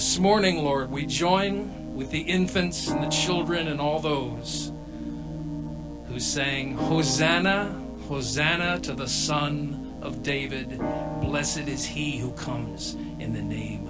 this morning, Lord, we join with the infants and the children and all those who sang, Hosanna, Hosanna to the Son of David. Blessed is he who comes in the name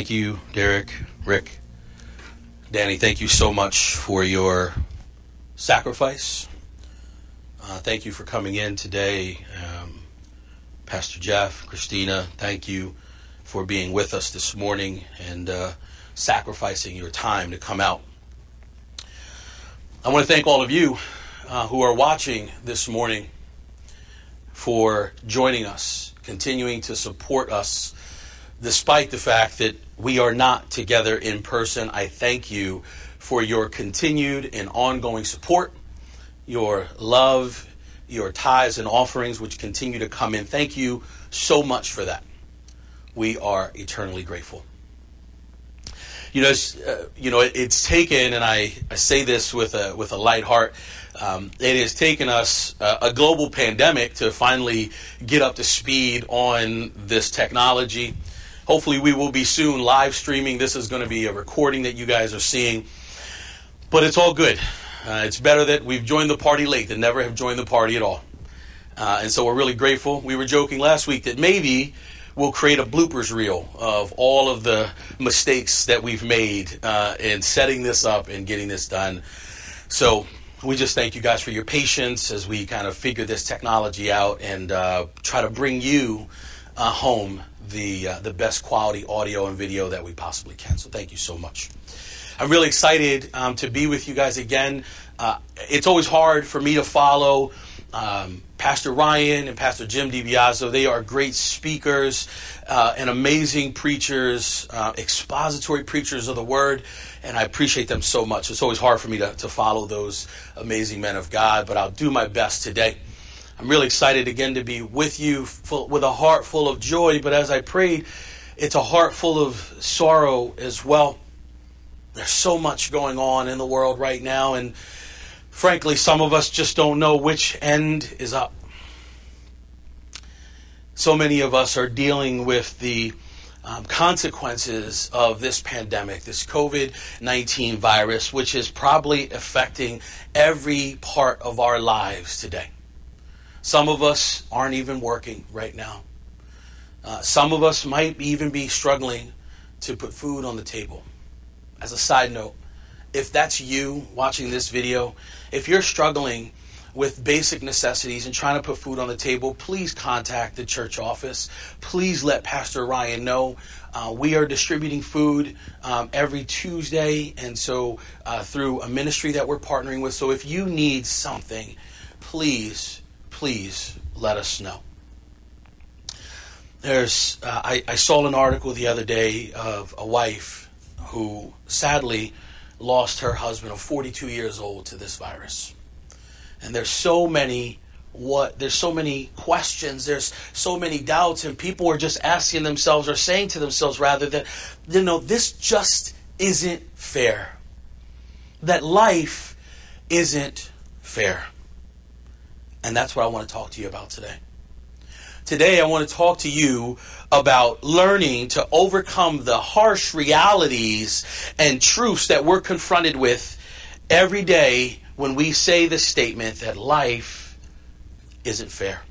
Thank you, Derek, Rick, Danny. Thank you so much for your sacrifice. Uh, thank you for coming in today. Um, Pastor Jeff, Christina, thank you for being with us this morning and uh, sacrificing your time to come out. I want to thank all of you uh, who are watching this morning for joining us, continuing to support us despite the fact that we are not together in person, I thank you for your continued and ongoing support, your love, your tithes and offerings, which continue to come in. Thank you so much for that. We are eternally grateful. You know, uh, you know, it, it's taken, and I, I say this with a with a light heart. Um, it has taken us uh, a global pandemic to finally get up to speed on this technology Hopefully, we will be soon live streaming. This is going to be a recording that you guys are seeing. But it's all good. Uh, it's better that we've joined the party late than never have joined the party at all. Uh, and so we're really grateful. We were joking last week that maybe we'll create a bloopers reel of all of the mistakes that we've made uh, in setting this up and getting this done. So we just thank you guys for your patience as we kind of figure this technology out and uh, try to bring you uh, home the uh, the best quality audio and video that we possibly can. So thank you so much. I'm really excited um, to be with you guys again. Uh, it's always hard for me to follow um, Pastor Ryan and Pastor Jim DiBiazzo. They are great speakers uh, and amazing preachers, uh, expository preachers of the Word, and I appreciate them so much. It's always hard for me to, to follow those amazing men of God, but I'll do my best today. I'm really excited again to be with you full, with a heart full of joy, but as I prayed, it's a heart full of sorrow as well. There's so much going on in the world right now, and frankly, some of us just don't know which end is up. So many of us are dealing with the um, consequences of this pandemic, this COVID 19 virus, which is probably affecting every part of our lives today. Some of us aren't even working right now. Uh, some of us might even be struggling to put food on the table. As a side note, if that's you watching this video, if you're struggling with basic necessities and trying to put food on the table, please contact the church office. Please let Pastor Ryan know. Uh, we are distributing food um, every Tuesday, and so uh, through a ministry that we're partnering with. So if you need something, please please let us know. There's, uh, I, I saw an article the other day of a wife who sadly lost her husband of 42 years old to this virus. And there's so many what there's so many questions there's so many doubts and people are just asking themselves or saying to themselves rather that you know this just isn't fair that life isn't fair and that's what I want to talk to you about today. Today, I want to talk to you about learning to overcome the harsh realities and truths that we're confronted with every day when we say the statement that life isn't fair.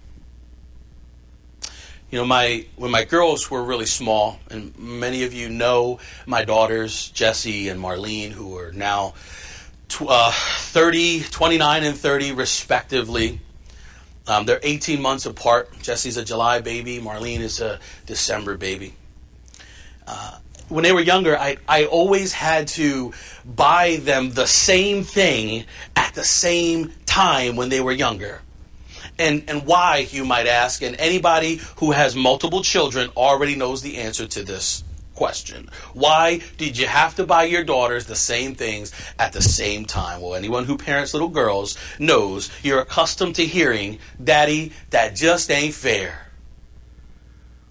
You know, my when my girls were really small, and many of you know my daughters, Jessie and Marlene, who are now tw- uh, 30, 29, and 30, respectively. Um, they're 18 months apart. Jesse's a July baby. Marlene is a December baby. Uh, when they were younger, I, I always had to buy them the same thing at the same time when they were younger. And, and why, you might ask, and anybody who has multiple children already knows the answer to this question. Why did you have to buy your daughters the same things at the same time? Well, anyone who parents little girls knows you're accustomed to hearing, Daddy, that just ain't fair.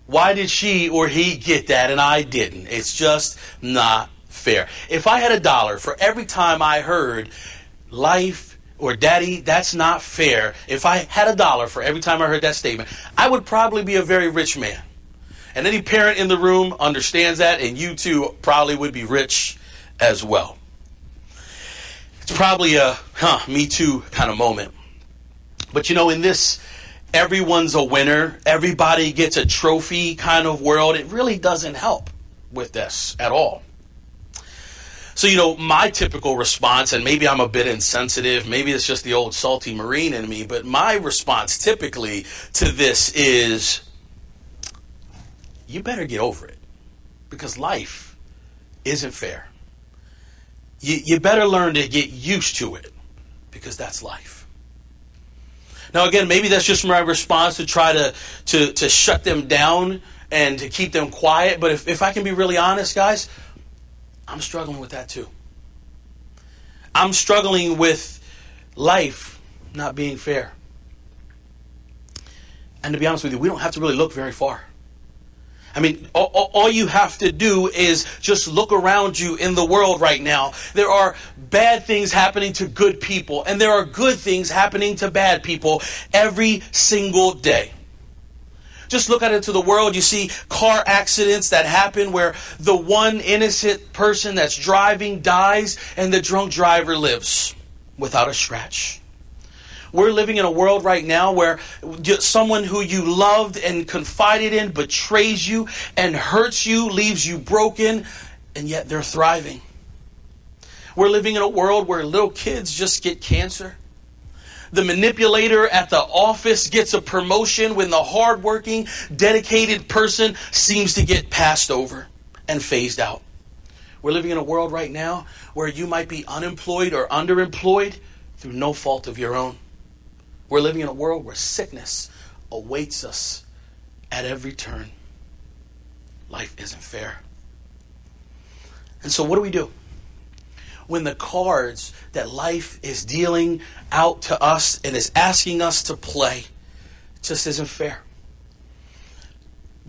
Why did she or he get that and I didn't? It's just not fair. If I had a dollar for every time I heard life or daddy, that's not fair, if I had a dollar for every time I heard that statement, I would probably be a very rich man. And any parent in the room understands that, and you too probably would be rich as well. It's probably a, huh, me too kind of moment. But you know, in this everyone's a winner, everybody gets a trophy kind of world, it really doesn't help. with this at all. So, you know, my typical response, and maybe I'm a bit insensitive, maybe it's just the old salty Marine in me, but my response typically to this is you better get over it because life isn't fair. You, you better learn to get used to it because that's life. Now, again, maybe that's just my response to try to, to, to shut them down and to keep them quiet. But if, if I can be really honest, guys, I'm struggling with that too. I'm struggling with life not being fair. And to be honest with you, we don't have to really look very far. I mean, all, all, you have to do is just look around you in the world right now. There are bad things happening to good people, and there are good things happening to bad people every single day. Just look out into the world. You see car accidents that happen where the one innocent person that's driving dies and the drunk driver lives without a scratch. We're living in a world right now where someone who you loved and confided in betrays you and hurts you, leaves you broken, and yet they're thriving. We're living in a world where little kids just get cancer the manipulator at the office gets a promotion when the hardworking, dedicated person seems to get passed over and phased out. We're living in a world right now where you might be unemployed or underemployed through no fault of your own. We're living in a world where sickness awaits us at every turn. Life isn't fair. And so, what do we do? when the cards that life is dealing out to us and is asking us to play just isn't fair.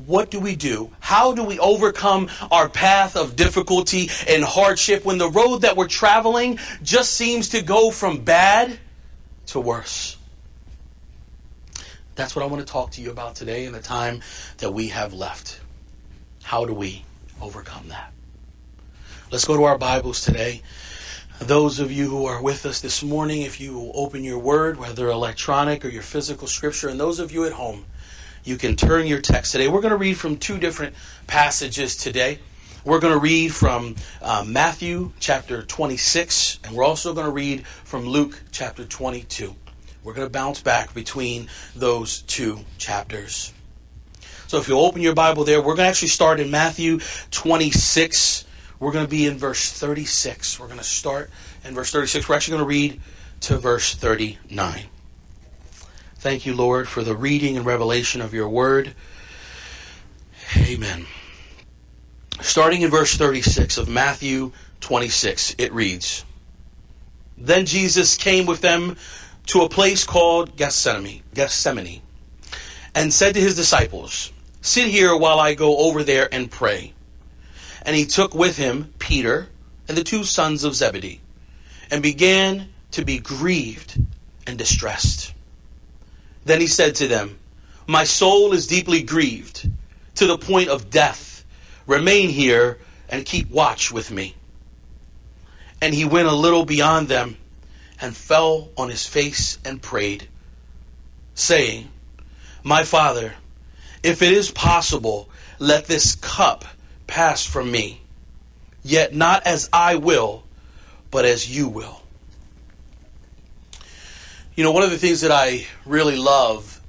What do we do? How do we overcome our path of difficulty and hardship when the road that we're traveling just seems to go from bad to worse? That's what I want to talk to you about today in the time that we have left. How do we overcome that? Let's go to our Bibles today those of you who are with us this morning, if you open your word, whether electronic or your physical scripture, and those of you at home, you can turn your text today. We're going to read from two different passages today. We're going to read from uh, Matthew chapter 26, and we're also going to read from Luke chapter 22. We're going to bounce back between those two chapters. So if you open your Bible there, we're going to actually start in Matthew 26 we're going to be in verse 36. We're going to start in verse 36. We're actually going to read to verse 39. Thank you, Lord, for the reading and revelation of your word. Amen. Starting in verse 36 of Matthew 26, it reads Then Jesus came with them to a place called Gethsemane, Gethsemane and said to his disciples, Sit here while I go over there and pray. And he took with him Peter and the two sons of Zebedee, and began to be grieved and distressed. Then he said to them, My soul is deeply grieved to the point of death. Remain here and keep watch with me. And he went a little beyond them and fell on his face and prayed, saying, My father, if it is possible, let this cup pass from me. Yet not as I will, but as you will. You know, one of the things that I really love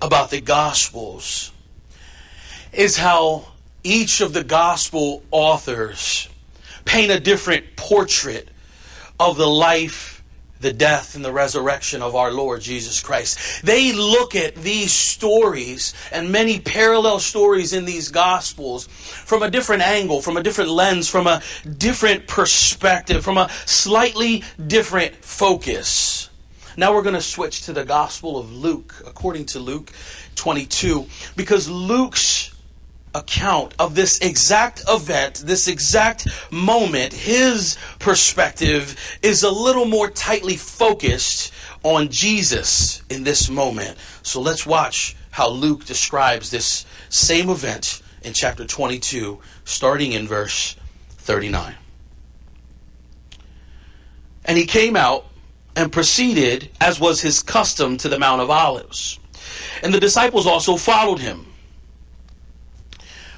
about the Gospels is how each of the Gospel authors paint a different portrait of the life the death and the resurrection of our Lord Jesus Christ. They look at these stories and many parallel stories in these Gospels from a different angle, from a different lens, from a different perspective, from a slightly different focus. Now we're going to switch to the Gospel of Luke, according to Luke 22, because Luke's account of this exact event, this exact moment, his perspective is a little more tightly focused on Jesus in this moment. So let's watch how Luke describes this same event in chapter 22, starting in verse 39. And he came out and proceeded, as was his custom, to the Mount of Olives. And the disciples also followed him.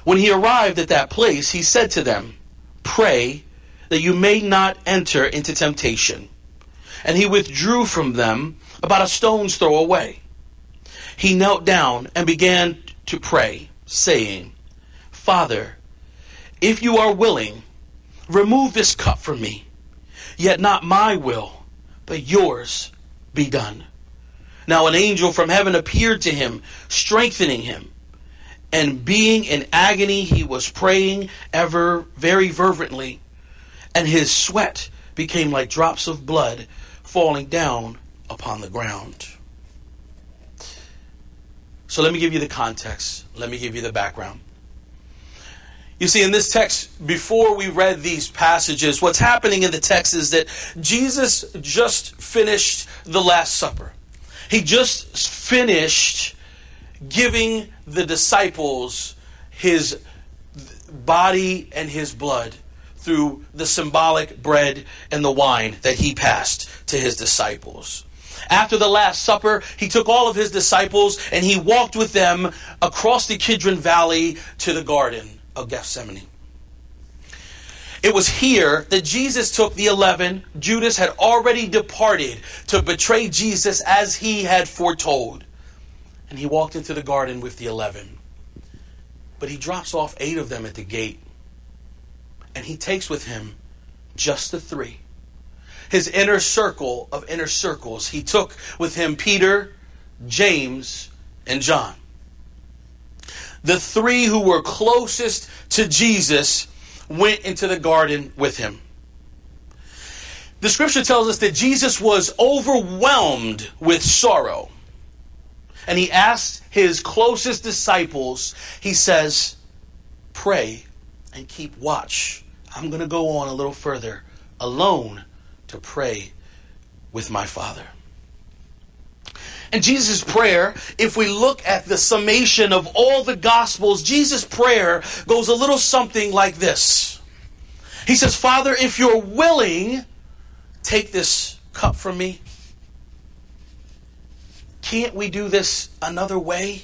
When he arrived at that place, he said to them, Pray that you may not enter into temptation. And he withdrew from them about a stone's throw away. He knelt down and began to pray, saying, Father, if you are willing, remove this cup from me. Yet not my will, but yours be done. Now an angel from heaven appeared to him, strengthening him and being in agony, he was praying ever very fervently, and his sweat became like drops of blood falling down upon the ground. So let me give you the context. Let me give you the background. You see, in this text, before we read these passages, what's happening in the text is that Jesus just finished the Last Supper. He just finished giving the disciples his body and his blood through the symbolic bread and the wine that he passed to his disciples. After the Last Supper, he took all of his disciples and he walked with them across the Kidron Valley to the Garden of Gethsemane. It was here that Jesus took the eleven. Judas had already departed to betray Jesus as he had foretold and he walked into the garden with the eleven. But he drops off eight of them at the gate, and he takes with him just the three. His inner circle of inner circles. He took with him Peter, James, and John. The three who were closest to Jesus went into the garden with him. The scripture tells us that Jesus was overwhelmed with sorrow and he asked his closest disciples, he says, Pray and keep watch. I'm going to go on a little further alone to pray with my Father. And Jesus' prayer, if we look at the summation of all the Gospels, Jesus' prayer goes a little something like this. He says, Father, if you're willing, take this cup from me. Can't we do this another way?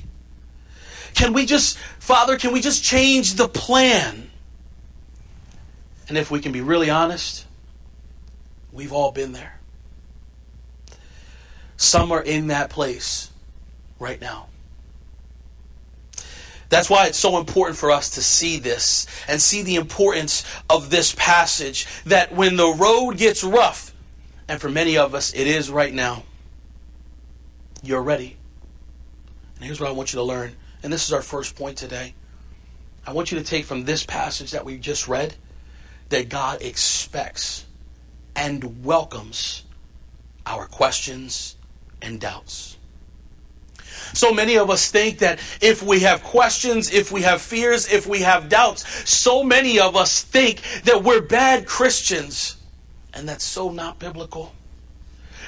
Can we just, Father, can we just change the plan? And if we can be really honest, we've all been there. Some are in that place right now. That's why it's so important for us to see this and see the importance of this passage that when the road gets rough, and for many of us it is right now, you're ready. And here's what I want you to learn. And this is our first point today. I want you to take from this passage that we just read that God expects and welcomes our questions and doubts. So many of us think that if we have questions, if we have fears, if we have doubts, so many of us think that we're bad Christians. And that's so not biblical.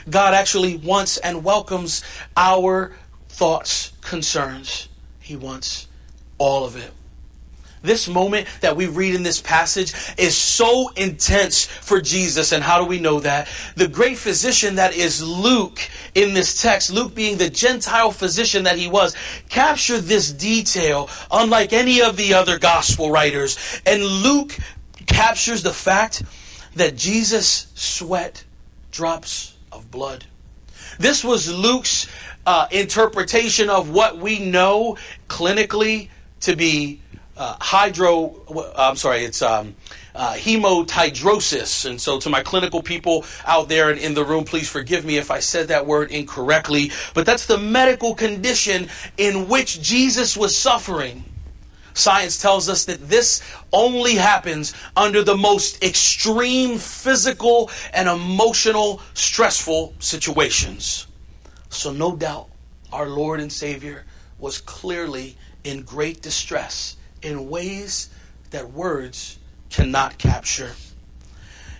God actually wants and welcomes our thoughts, concerns. He wants all of it. This moment that we read in this passage is so intense for Jesus. And how do we know that? The great physician that is Luke in this text, Luke being the Gentile physician that he was, captured this detail unlike any of the other gospel writers. And Luke captures the fact that Jesus sweat drops of blood. This was Luke's uh, interpretation of what we know clinically to be uh, hydro. I'm sorry, it's um, uh, hematidrosis. And so, to my clinical people out there and in the room, please forgive me if I said that word incorrectly. But that's the medical condition in which Jesus was suffering. Science tells us that this only happens under the most extreme physical and emotional stressful situations. So, no doubt, our Lord and Savior was clearly in great distress in ways that words cannot capture.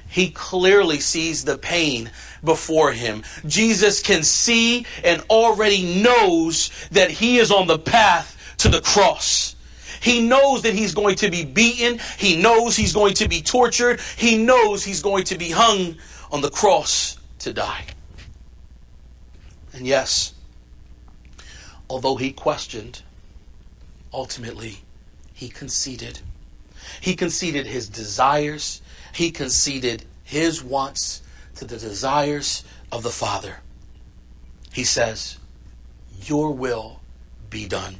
He clearly sees the pain before him. Jesus can see and already knows that he is on the path to the cross. He knows that he's going to be beaten. He knows he's going to be tortured. He knows he's going to be hung on the cross to die. And yes, although he questioned, ultimately he conceded. He conceded his desires, he conceded his wants to the desires of the Father. He says, Your will be done.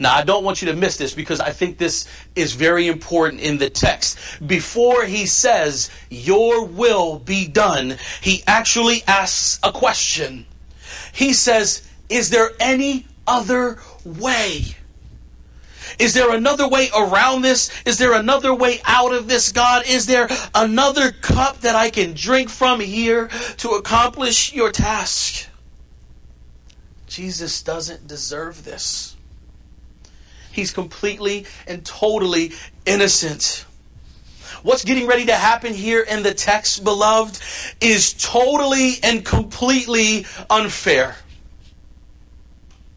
Now, I don't want you to miss this because I think this is very important in the text. Before he says, Your will be done, he actually asks a question. He says, Is there any other way? Is there another way around this? Is there another way out of this, God? Is there another cup that I can drink from here to accomplish your task? Jesus doesn't deserve this. He's completely and totally innocent. What's getting ready to happen here in the text, beloved, is totally and completely unfair.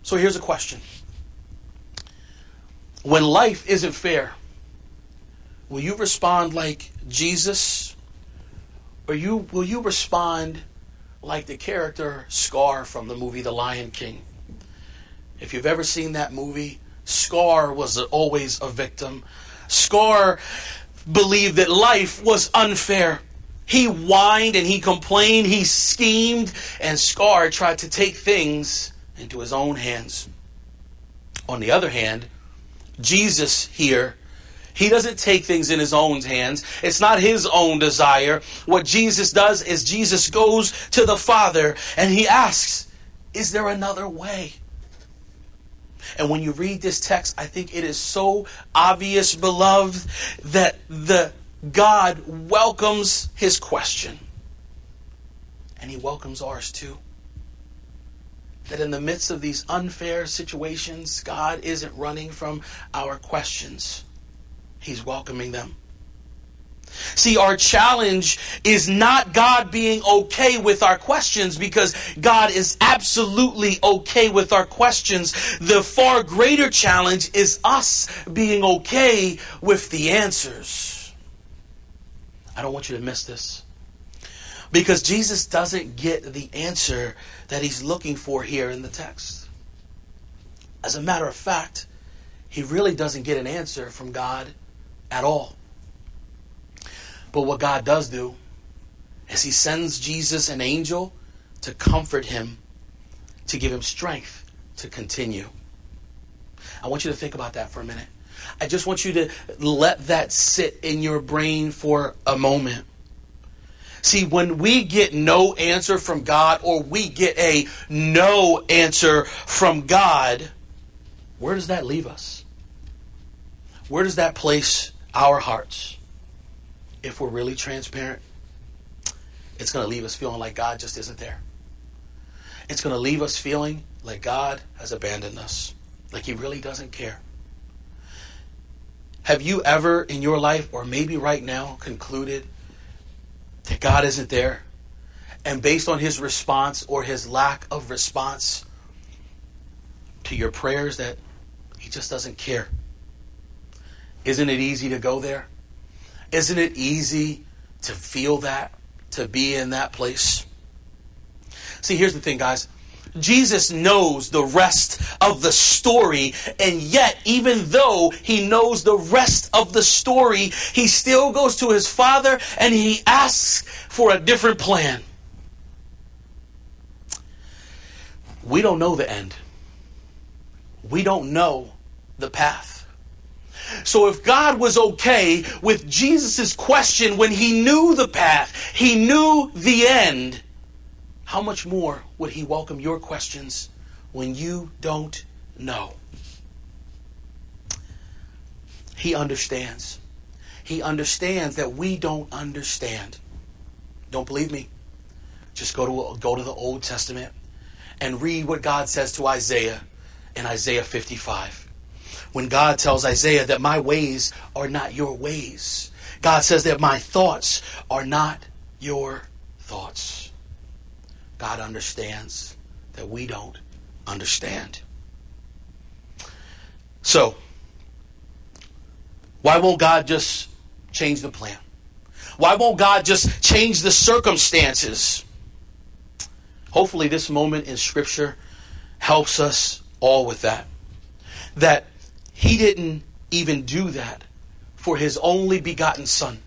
So here's a question When life isn't fair, will you respond like Jesus? Or you, will you respond like the character Scar from the movie The Lion King? If you've ever seen that movie, Scar was always a victim. Scar believed that life was unfair. He whined and he complained, he schemed, and Scar tried to take things into his own hands. On the other hand, Jesus here, he doesn't take things in his own hands. It's not his own desire. What Jesus does is Jesus goes to the Father and he asks, Is there another way? And when you read this text, I think it is so obvious, beloved, that the God welcomes his question. And he welcomes ours too. That in the midst of these unfair situations, God isn't running from our questions. He's welcoming them. See, our challenge is not God being okay with our questions because God is absolutely okay with our questions. The far greater challenge is us being okay with the answers. I don't want you to miss this. Because Jesus doesn't get the answer that he's looking for here in the text. As a matter of fact, he really doesn't get an answer from God at all. But what God does do is He sends Jesus an angel to comfort him, to give him strength to continue. I want you to think about that for a minute. I just want you to let that sit in your brain for a moment. See, when we get no answer from God or we get a no answer from God, where does that leave us? Where does that place our hearts? If we're really transparent, it's going to leave us feeling like God just isn't there. It's going to leave us feeling like God has abandoned us, like He really doesn't care. Have you ever in your life, or maybe right now, concluded that God isn't there? And based on His response or His lack of response to your prayers, that He just doesn't care? Isn't it easy to go there? Isn't it easy to feel that, to be in that place? See, here's the thing, guys. Jesus knows the rest of the story, and yet, even though he knows the rest of the story, he still goes to his father and he asks for a different plan. We don't know the end, we don't know the path. So if God was okay with Jesus' question when he knew the path, he knew the end, how much more would he welcome your questions when you don't know? He understands. He understands that we don't understand. Don't believe me? Just go to go to the Old Testament and read what God says to Isaiah in Isaiah 55 when God tells Isaiah that my ways are not your ways. God says that my thoughts are not your thoughts. God understands that we don't understand. So, why won't God just change the plan? Why won't God just change the circumstances? Hopefully, this moment in Scripture helps us all with that. That he didn't even do that for his only begotten Son.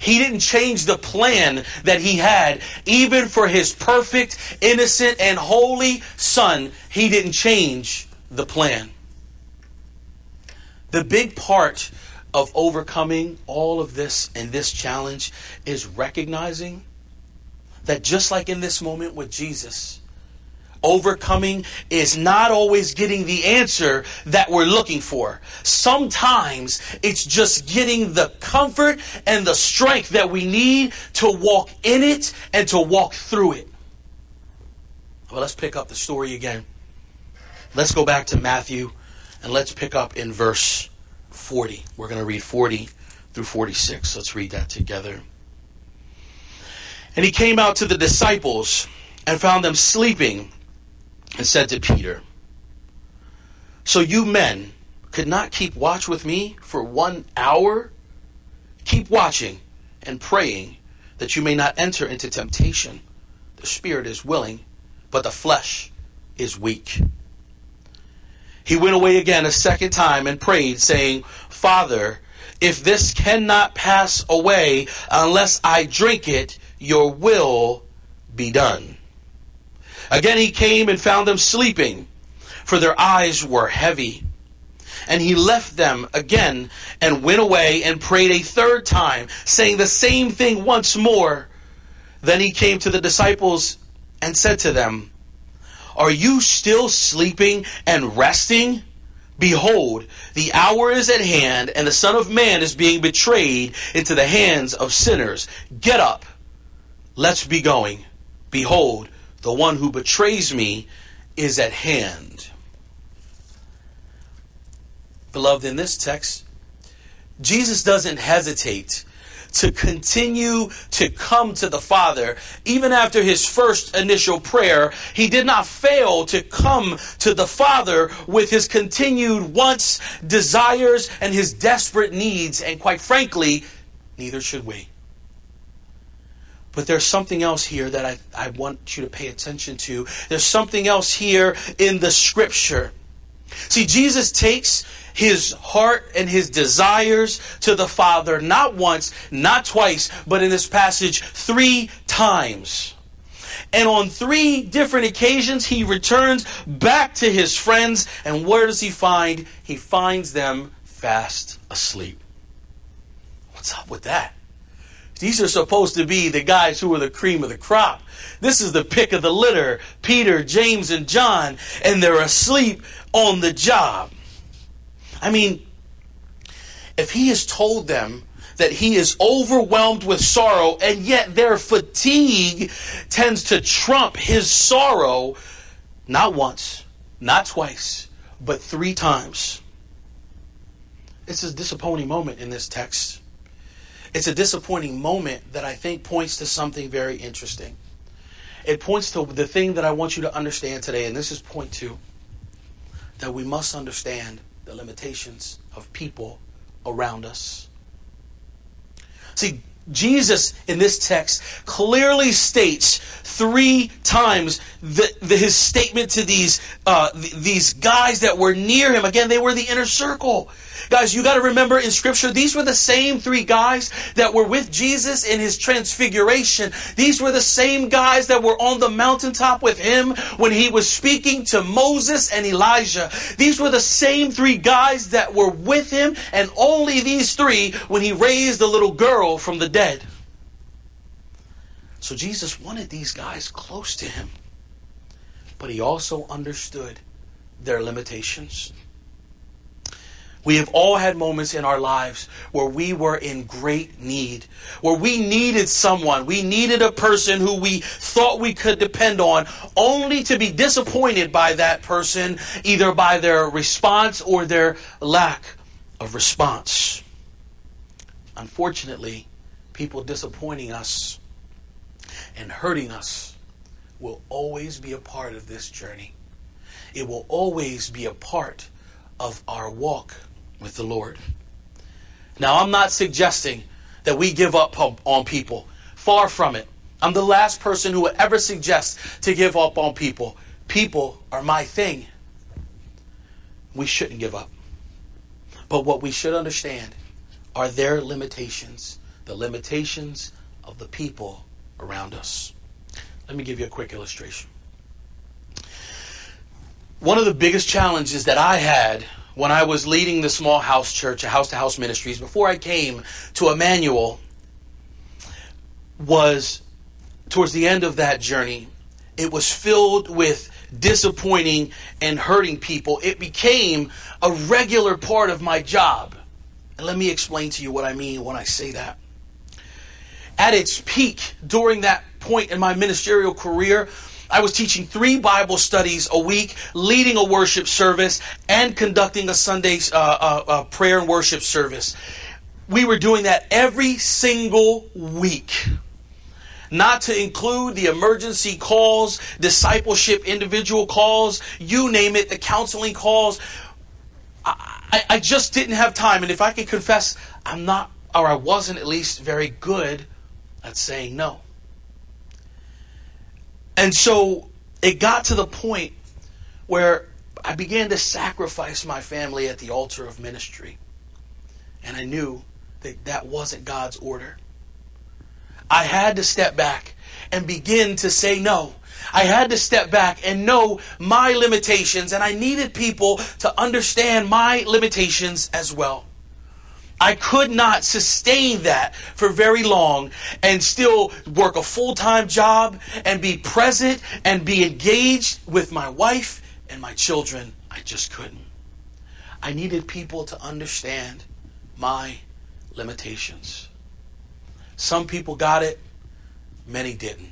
He didn't change the plan that he had, even for his perfect, innocent, and holy Son. He didn't change the plan. The big part of overcoming all of this and this challenge is recognizing that just like in this moment with Jesus, overcoming is not always getting the answer that we're looking for. Sometimes it's just getting the comfort and the strength that we need to walk in it and to walk through it. Well, let's pick up the story again. Let's go back to Matthew and let's pick up in verse 40. We're going to read 40 through 46. Let's read that together. And he came out to the disciples and found them sleeping and said to Peter, So you men could not keep watch with me for one hour? Keep watching and praying that you may not enter into temptation. The spirit is willing, but the flesh is weak. He went away again a second time and prayed, saying, Father, if this cannot pass away unless I drink it, your will be done. Again he came and found them sleeping, for their eyes were heavy. And he left them again and went away and prayed a third time, saying the same thing once more. Then he came to the disciples and said to them, Are you still sleeping and resting? Behold, the hour is at hand, and the Son of Man is being betrayed into the hands of sinners. Get up, let's be going. Behold, the one who betrays me is at hand. Beloved, in this text, Jesus doesn't hesitate to continue to come to the Father. Even after his first initial prayer, he did not fail to come to the Father with his continued wants, desires, and his desperate needs. And quite frankly, neither should we. But there's something else here that I, I want you to pay attention to. There's something else here in the scripture. See, Jesus takes his heart and his desires to the Father not once, not twice, but in this passage, three times. And on three different occasions, he returns back to his friends. And where does he find? He finds them fast asleep. What's up with that? These are supposed to be the guys who are the cream of the crop. This is the pick of the litter Peter, James, and John, and they're asleep on the job. I mean, if he has told them that he is overwhelmed with sorrow, and yet their fatigue tends to trump his sorrow, not once, not twice, but three times. It's a disappointing moment in this text. It's a disappointing moment that I think points to something very interesting. It points to the thing that I want you to understand today, and this is point two that we must understand the limitations of people around us. See, Jesus in this text clearly states three times the, the, his statement to these uh, these guys that were near him. Again, they were the inner circle. Guys, you got to remember in Scripture, these were the same three guys that were with Jesus in his transfiguration. These were the same guys that were on the mountaintop with him when he was speaking to Moses and Elijah. These were the same three guys that were with him, and only these three when he raised the little girl from the dead. So Jesus wanted these guys close to him, but he also understood their limitations. We have all had moments in our lives where we were in great need, where we needed someone, we needed a person who we thought we could depend on, only to be disappointed by that person, either by their response or their lack of response. Unfortunately, people disappointing us and hurting us will always be a part of this journey. It will always be a part of our walk with the Lord. Now, I'm not suggesting that we give up on people. Far from it. I'm the last person who would ever suggest to give up on people. People are my thing. We shouldn't give up. But what we should understand are their limitations, the limitations of the people around us. Let me give you a quick illustration. One of the biggest challenges that I had when I was leading the small house church, a house to house ministries, before I came to Emmanuel, was towards the end of that journey, it was filled with disappointing and hurting people. It became a regular part of my job. And let me explain to you what I mean when I say that. At its peak during that point in my ministerial career, I was teaching three Bible studies a week, leading a worship service, and conducting a Sunday uh, uh, uh, prayer and worship service. We were doing that every single week. Not to include the emergency calls, discipleship individual calls, you name it, the counseling calls. I, I just didn't have time. And if I could confess, I'm not, or I wasn't at least very good at saying no. And so it got to the point where I began to sacrifice my family at the altar of ministry. And I knew that that wasn't God's order. I had to step back and begin to say no. I had to step back and know my limitations, and I needed people to understand my limitations as well. I could not sustain that for very long and still work a full time job and be present and be engaged with my wife and my children. I just couldn't. I needed people to understand my limitations. Some people got it, many didn't.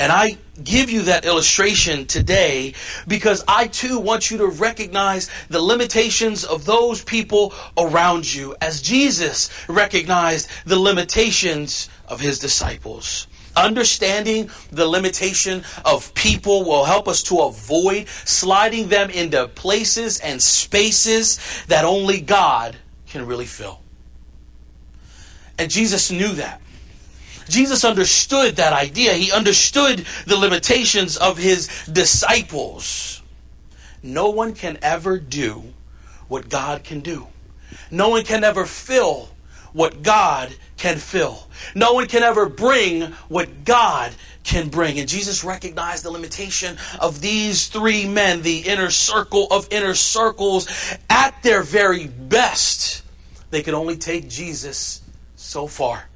And I give you that illustration today because I too want you to recognize the limitations of those people around you as Jesus recognized the limitations of his disciples. Understanding the limitation of people will help us to avoid sliding them into places and spaces that only God can really fill. And Jesus knew that. Jesus understood that idea. He understood the limitations of his disciples. No one can ever do what God can do. No one can ever fill what God can fill. No one can ever bring what God can bring. And Jesus recognized the limitation of these three men, the inner circle of inner circles, at their very best. They could only take Jesus so far.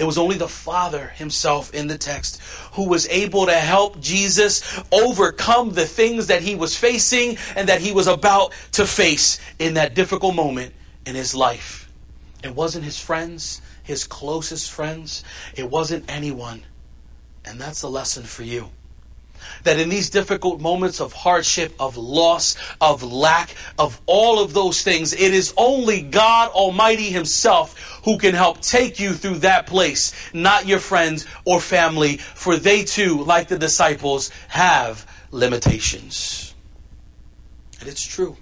It was only the Father himself in the text who was able to help Jesus overcome the things that he was facing and that he was about to face in that difficult moment in his life. It wasn't his friends, his closest friends. It wasn't anyone. And that's the lesson for you that in these difficult moments of hardship, of loss, of lack, of all of those things, it is only God Almighty Himself who can help take you through that place, not your friends or family, for they too, like the disciples, have limitations. And it's true.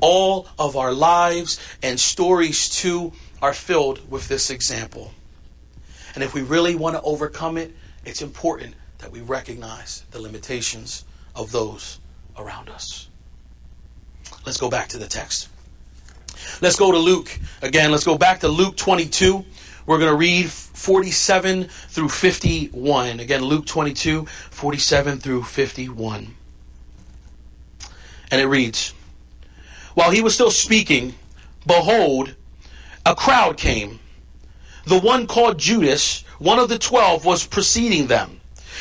All of our lives and stories too are filled with this example. And if we really want to overcome it, it's important that we recognize the limitations of those around us. Let's go back to the text. Let's go to Luke again. Let's go back to Luke 22. We're going to read 47 through 51. Again, Luke 22, 47 through 51. And it reads While he was still speaking, behold, a crowd came. The one called Judas, one of the twelve, was preceding them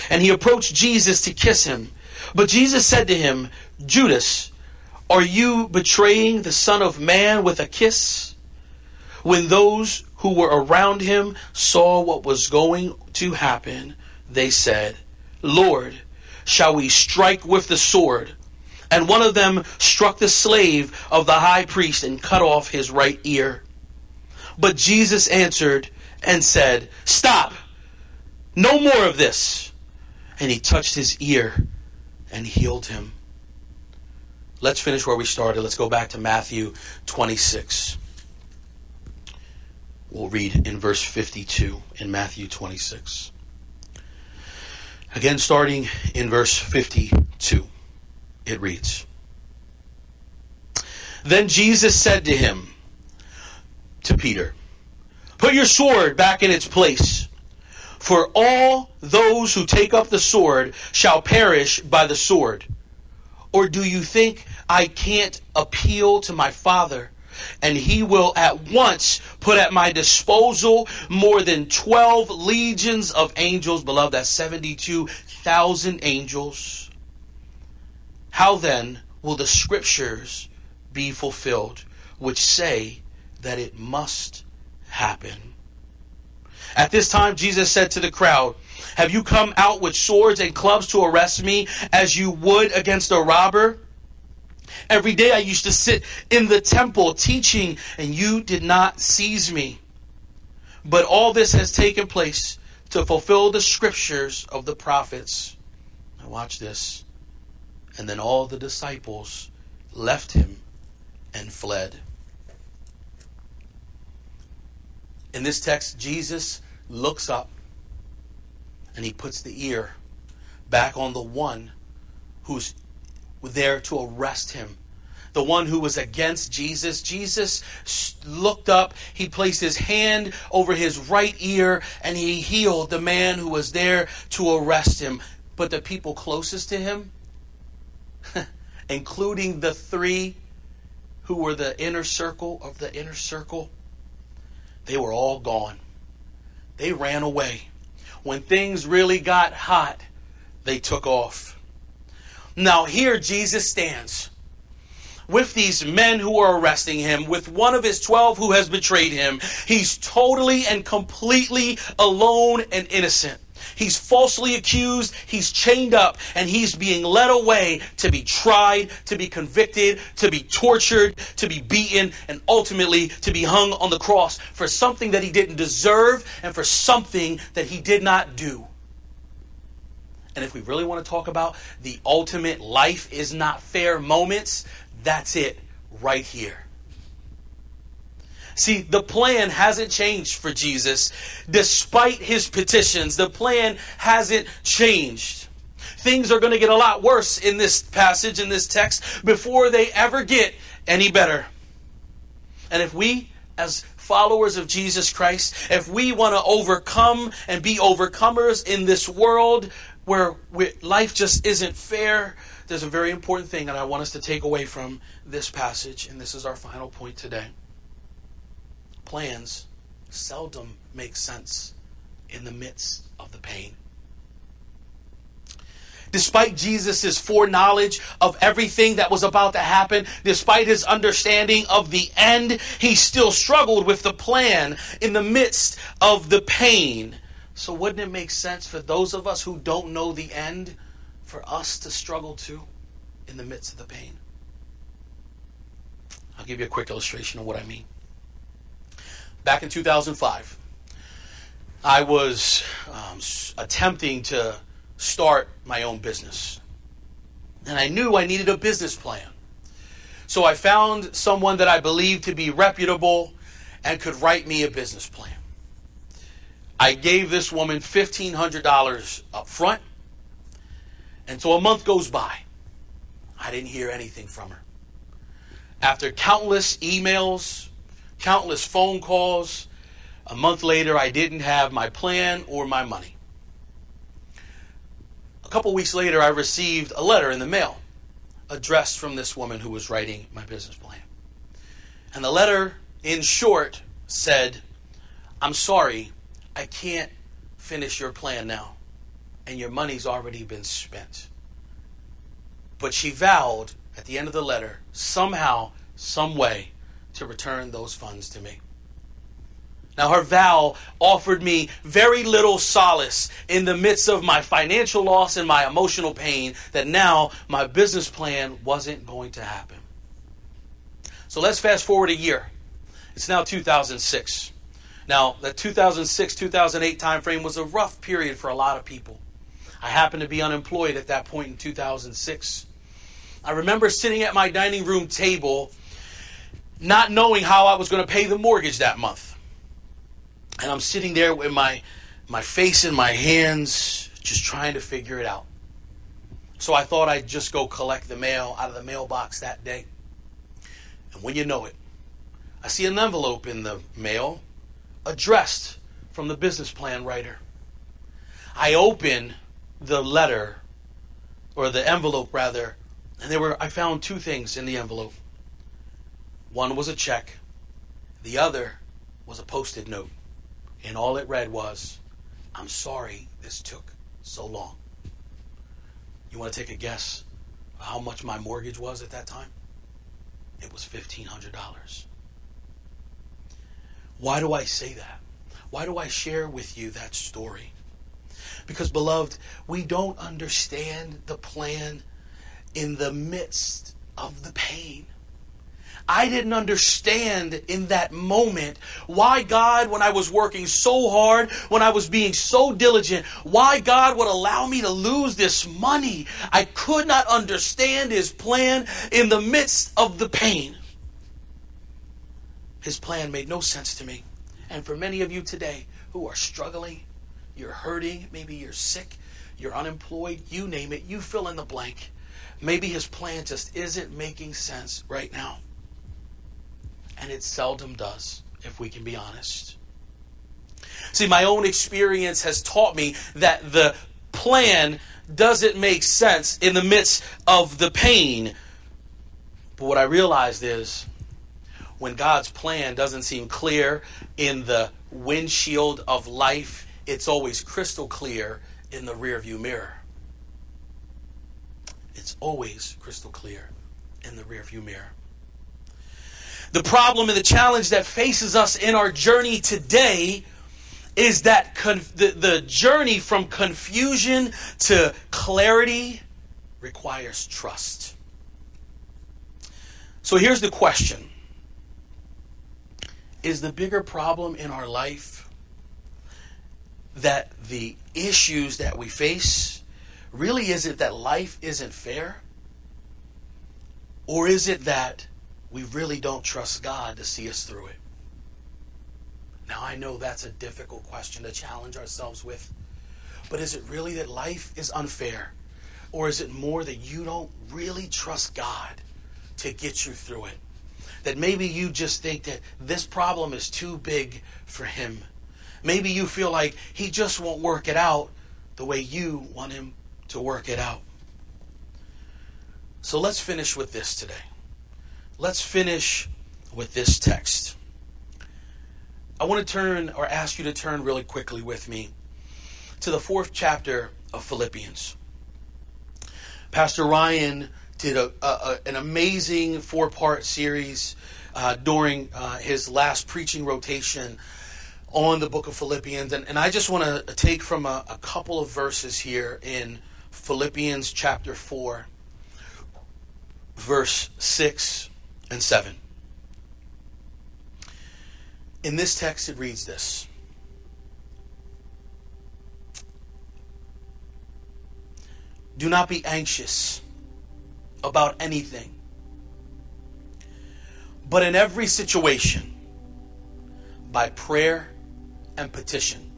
and he approached Jesus to kiss him. But Jesus said to him, Judas, are you betraying the Son of Man with a kiss? When those who were around him saw what was going to happen, they said, Lord, shall we strike with the sword? And one of them struck the slave of the high priest and cut off his right ear. But Jesus answered and said, Stop! No more of this and he touched his ear and healed him. Let's finish where we started. Let's go back to Matthew 26. We'll read in verse 52 in Matthew 26. Again, starting in verse 52, it reads Then Jesus said to him, to Peter, Put your sword back in its place. For all those who take up the sword shall perish by the sword. Or do you think I can't appeal to my Father? and he will at once put at my disposal more than 12 legions of angels. Beloved, that's 72,000 angels. How then will the scriptures be fulfilled, which say that it must happen? At this time, Jesus said to the crowd, Have you come out with swords and clubs to arrest me as you would against a robber? Every day I used to sit in the temple teaching, and you did not seize me. But all this has taken place to fulfill the scriptures of the prophets. Now, watch this. And then all the disciples left him and fled. In this text, Jesus looks up and he puts the ear back on the one who's there to arrest him. The one who was against Jesus. Jesus looked up, he placed his hand over his right ear, and he healed the man who was there to arrest him. But the people closest to him, including the three who were the inner circle of the inner circle, they were all gone. They ran away. When things really got hot, they took off. Now, here Jesus stands with these men who are arresting him, with one of his 12 who has betrayed him. He's totally and completely alone and innocent. He's falsely accused, he's chained up, and he's being led away to be tried, to be convicted, to be tortured, to be beaten, and ultimately to be hung on the cross for something that he didn't deserve and for something that he did not do. And if we really want to talk about the ultimate life is not fair moments, that's it right here. See, the plan hasn't changed for Jesus. Despite his petitions, the plan hasn't changed. Things are going to get a lot worse in this passage, in this text, before they ever get any better. And if we, as followers of Jesus Christ, if we want to overcome and be overcomers in this world, where life just isn't fair, there's a very important thing that I want us to take away from this passage, and this is our final point today. Plans seldom make sense in the midst of the pain. Despite Jesus' foreknowledge of everything that was about to happen, despite his understanding of the end, he still struggled with the plan in the midst of the pain. So, wouldn't it make sense for those of us who don't know the end for us to struggle too in the midst of the pain? I'll give you a quick illustration of what I mean. Back in 2005, I was um, attempting to start my own business. And I knew I needed a business plan. So I found someone that I believed to be reputable and could write me a business plan. I gave this woman $1,500 up front. And so a month goes by. I didn't hear anything from her. After countless emails, countless phone calls, a month later, I didn't have my plan or my money. A couple weeks later, I received a letter in the mail addressed from this woman who was writing my business plan. And the letter, in short, said, I'm sorry, I can't finish your plan now, and your money's already been spent. But she vowed at the end of the letter, somehow, some way, to return those funds to me. Now, her vow offered me very little solace in the midst of my financial loss and my emotional pain that now my business plan wasn't going to happen. So let's fast forward a year. It's now 2006. Now, the 2006 2008 timeframe was a rough period for a lot of people. I happened to be unemployed at that point in 2006. I remember sitting at my dining room table, not knowing how I was going to pay the mortgage that month. And I'm sitting there with my, my face in my hands, just trying to figure it out. So I thought I'd just go collect the mail out of the mailbox that day. And when you know it, I see an envelope in the mail addressed from the business plan writer. I open the letter, or the envelope rather, and there were I found two things in the envelope. One was a check, the other was a Post-it note. And all it read was, I'm sorry this took so long. You want to take a guess how much my mortgage was at that time? It was $1,500. Why do I say that? Why do I share with you that story? Because, beloved, we don't understand the plan in the midst of the pain. I didn't understand in that moment why God, when I was working so hard, when I was being so diligent, why God would allow me to lose this money. I could not understand His plan in the midst of the pain. His plan made no sense to me. And for many of you today who are struggling, you're hurting, maybe you're sick, you're unemployed, you name it, you fill in the blank. Maybe His plan just isn't making sense right now and it seldom does, if we can be honest. See, my own experience has taught me that the plan doesn't make sense in the midst of the pain. But what I realized is when God's plan doesn't seem clear in the windshield of life, it's always crystal clear in the rearview mirror. It's always crystal clear in the rearview mirror. The problem and the challenge that faces us in our journey today is that conf- the, the journey from confusion to clarity requires trust. So here's the question Is the bigger problem in our life that the issues that we face really is it that life isn't fair? Or is it that we really don't trust God to see us through it. Now, I know that's a difficult question to challenge ourselves with, but is it really that life is unfair? Or is it more that you don't really trust God to get you through it? That maybe you just think that this problem is too big for Him. Maybe you feel like He just won't work it out the way you want Him to work it out. So let's finish with this today let's finish with this text. I want to turn or ask you to turn really quickly with me to the fourth chapter of Philippians. Pastor Ryan did a, a, an amazing four part series uh, during uh, his last preaching rotation on the book of Philippians. And, and I just want to take from a, a couple of verses here in Philippians chapter 4, verse 6 and 7. In this text, it reads this Do not be anxious about anything, but in every situation, by prayer and petition,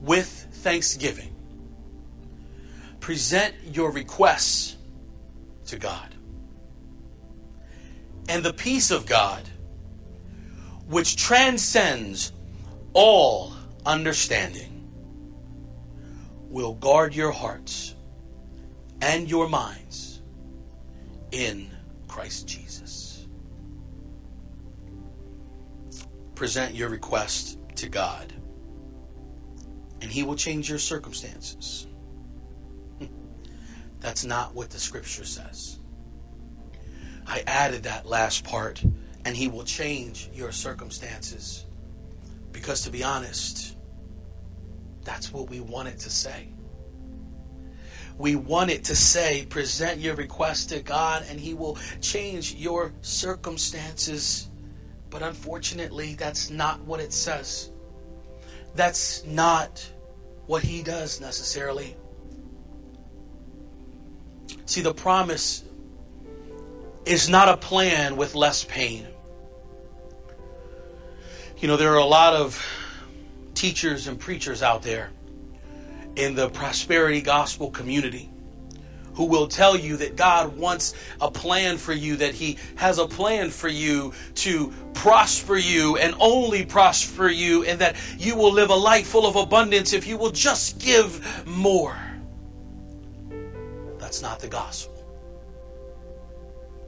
with thanksgiving, present your requests to God and the peace of God, which transcends all understanding, will guard your hearts and your minds in Christ Jesus. Present your request to God, and He will change your circumstances. That's not what the scripture says. I added that last part, and He will change your circumstances. Because to be honest, that's what we want it to say. We want it to say, present your request to God, and He will change your circumstances. But unfortunately, that's not what it says. That's not what He does necessarily. See, the promise is not a plan with less pain. You know, there are a lot of teachers and preachers out there in the prosperity gospel community who will tell you that God wants a plan for you, that He has a plan for you to prosper you and only prosper you, and that you will live a life full of abundance if you will just give more. That's not the gospel.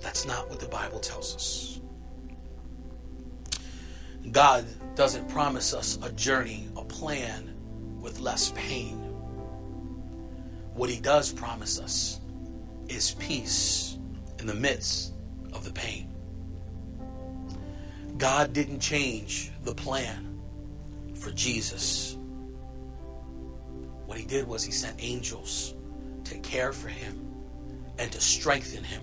That's not what the Bible tells us. God doesn't promise us a journey, a plan with less pain. What He does promise us is peace in the midst of the pain. God didn't change the plan for Jesus. What He did was He sent angels to care for Him and to strengthen Him.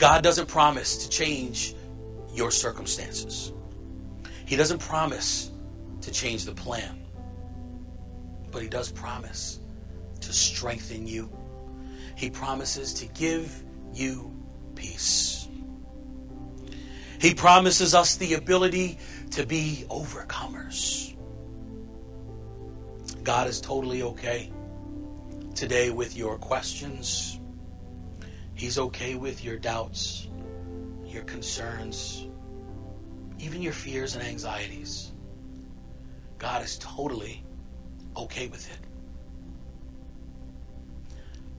God doesn't promise to change your circumstances. He doesn't promise to change the plan, but He does promise to strengthen you. He promises to give you peace. He promises us the ability to be overcomers. God is totally okay today with your questions. He's okay with your doubts, your concerns, even your fears and anxieties. God is totally okay with it.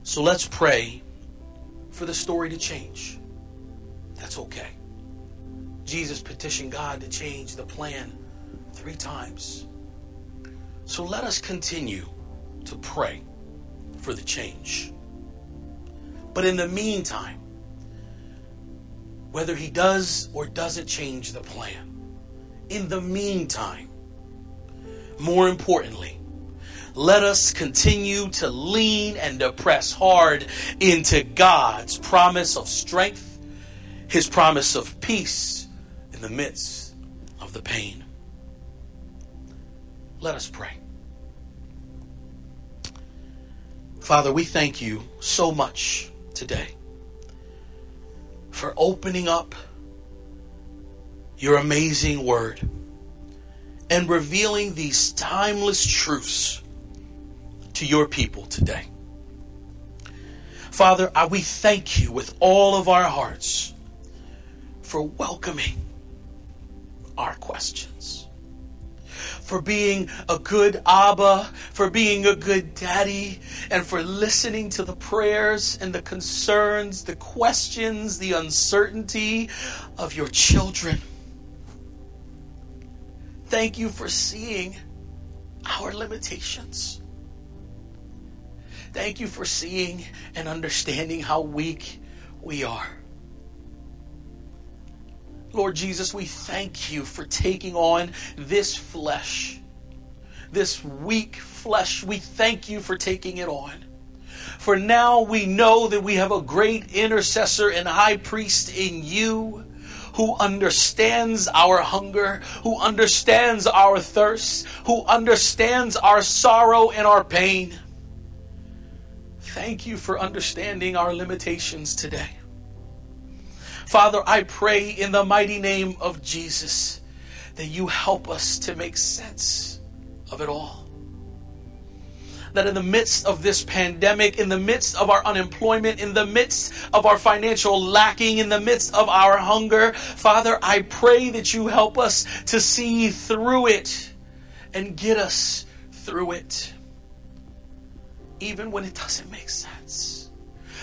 So let's pray for the story to change. That's okay. Jesus petitioned God to change the plan three times. So let us continue to pray for the change. But in the meantime, whether he does or doesn't change the plan, in the meantime, more importantly, let us continue to lean and to press hard into God's promise of strength, His promise of peace in the midst of the pain. Let us pray. Father, we thank you so much today for opening up your amazing word and revealing these timeless truths to your people today. Father, I, we thank you with all of our hearts for welcoming our questions, for being a good Abba, for being a good daddy, and for listening to the prayers and the concerns, the questions, the uncertainty of your children. Thank you for seeing our limitations. Thank you for seeing and understanding how weak we are. Lord Jesus, we thank you for taking on this flesh, this weak flesh. We thank you for taking it on. For now we know that we have a great intercessor and high priest in you who understands our hunger, who understands our thirst, who understands our sorrow and our pain. Thank you for understanding our limitations today. Father, I pray in the mighty name of Jesus that you help us to make sense of it all. That in the midst of this pandemic, in the midst of our unemployment, in the midst of our financial lacking, in the midst of our hunger, Father, I pray that you help us to see through it and get us through it even when it doesn't make sense.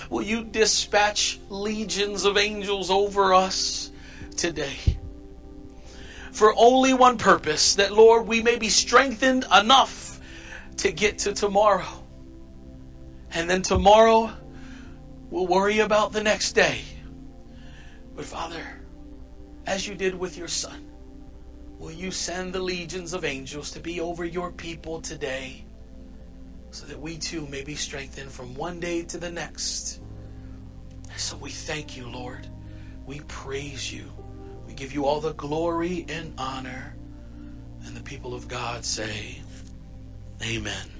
Will you dispatch legions of angels over us today? For only one purpose that, Lord, we may be strengthened enough to get to tomorrow. And then tomorrow, we'll worry about the next day. But, Father, as you did with your Son, will you send the legions of angels to be over your people today? So that we too may be strengthened from one day to the next. So we thank you, Lord. We praise you. We give you all the glory and honor. And the people of God say, Amen.